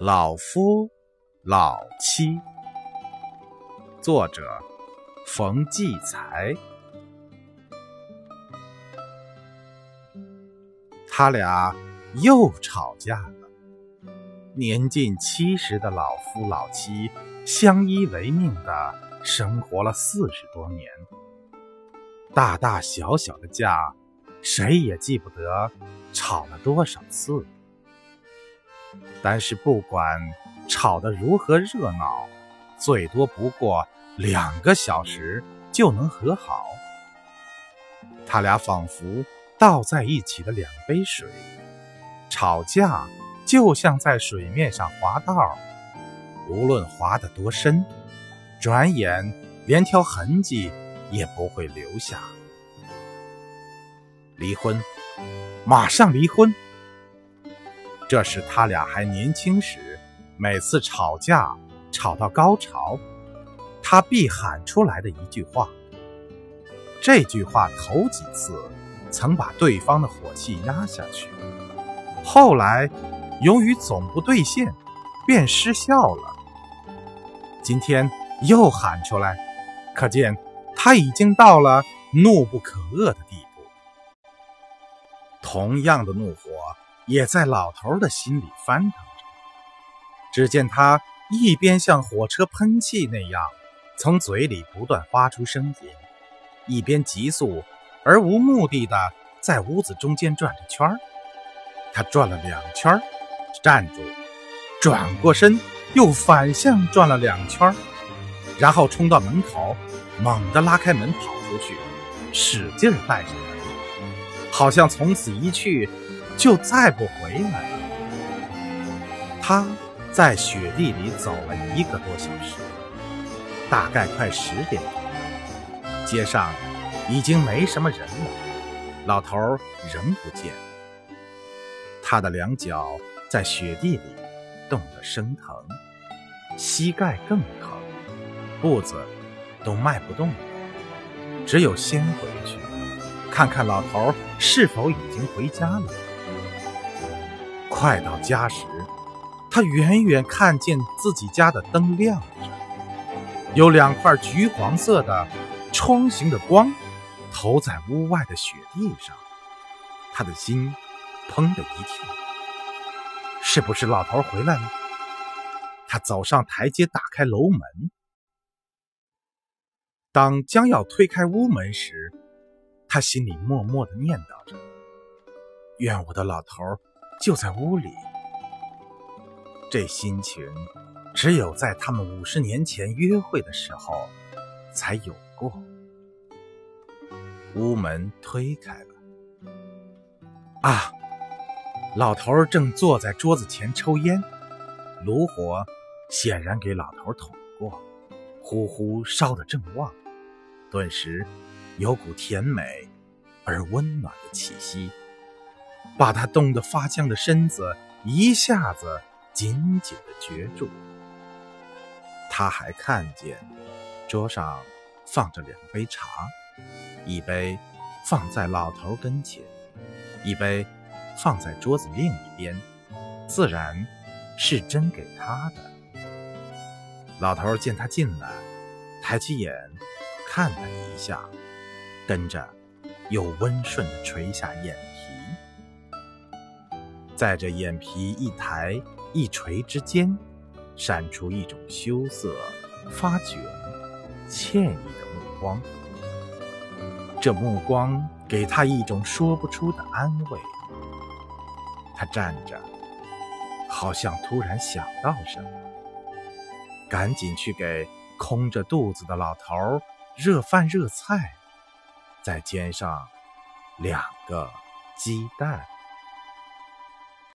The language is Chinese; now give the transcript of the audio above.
老夫老妻，作者冯骥才。他俩又吵架了。年近七十的老夫老妻相依为命的生活了四十多年，大大小小的架，谁也记不得吵了多少次。但是不管吵得如何热闹，最多不过两个小时就能和好。他俩仿佛倒在一起的两杯水，吵架就像在水面上滑道，无论滑得多深，转眼连条痕迹也不会留下。离婚，马上离婚。这是他俩还年轻时，每次吵架吵到高潮，他必喊出来的一句话。这句话头几次曾把对方的火气压下去，后来由于总不兑现，便失效了。今天又喊出来，可见他已经到了怒不可遏的地步。同样的怒火。也在老头的心里翻腾着。只见他一边像火车喷气那样从嘴里不断发出声音，一边急速而无目的的在屋子中间转着圈儿。他转了两圈，站住，转过身，又反向转了两圈，然后冲到门口，猛地拉开门跑出去，使劲带上门，好像从此一去。就再不回来了。他在雪地里走了一个多小时，大概快十点多，街上已经没什么人了，老头仍不见。他的两脚在雪地里冻得生疼，膝盖更疼，步子都迈不动了，只有先回去看看老头是否已经回家了。快到家时，他远远看见自己家的灯亮着，有两块橘黄色的窗形的光投在屋外的雪地上，他的心砰的一跳。是不是老头回来了？他走上台阶，打开楼门。当将要推开屋门时，他心里默默的念叨着：“愿我的老头。”就在屋里，这心情只有在他们五十年前约会的时候才有过。屋门推开了，啊，老头正坐在桌子前抽烟，炉火显然给老头捅过，呼呼烧得正旺，顿时有股甜美而温暖的气息。把他冻得发僵的身子一下子紧紧的攫住。他还看见桌上放着两杯茶，一杯放在老头跟前，一杯放在桌子另一边，自然是斟给他的。老头见他进来，抬起眼看他一下，跟着又温顺的垂下眼皮。在这眼皮一抬一垂之间，闪出一种羞涩、发觉、歉意的目光。这目光给他一种说不出的安慰。他站着，好像突然想到什么，赶紧去给空着肚子的老头热饭热菜，再煎上两个鸡蛋。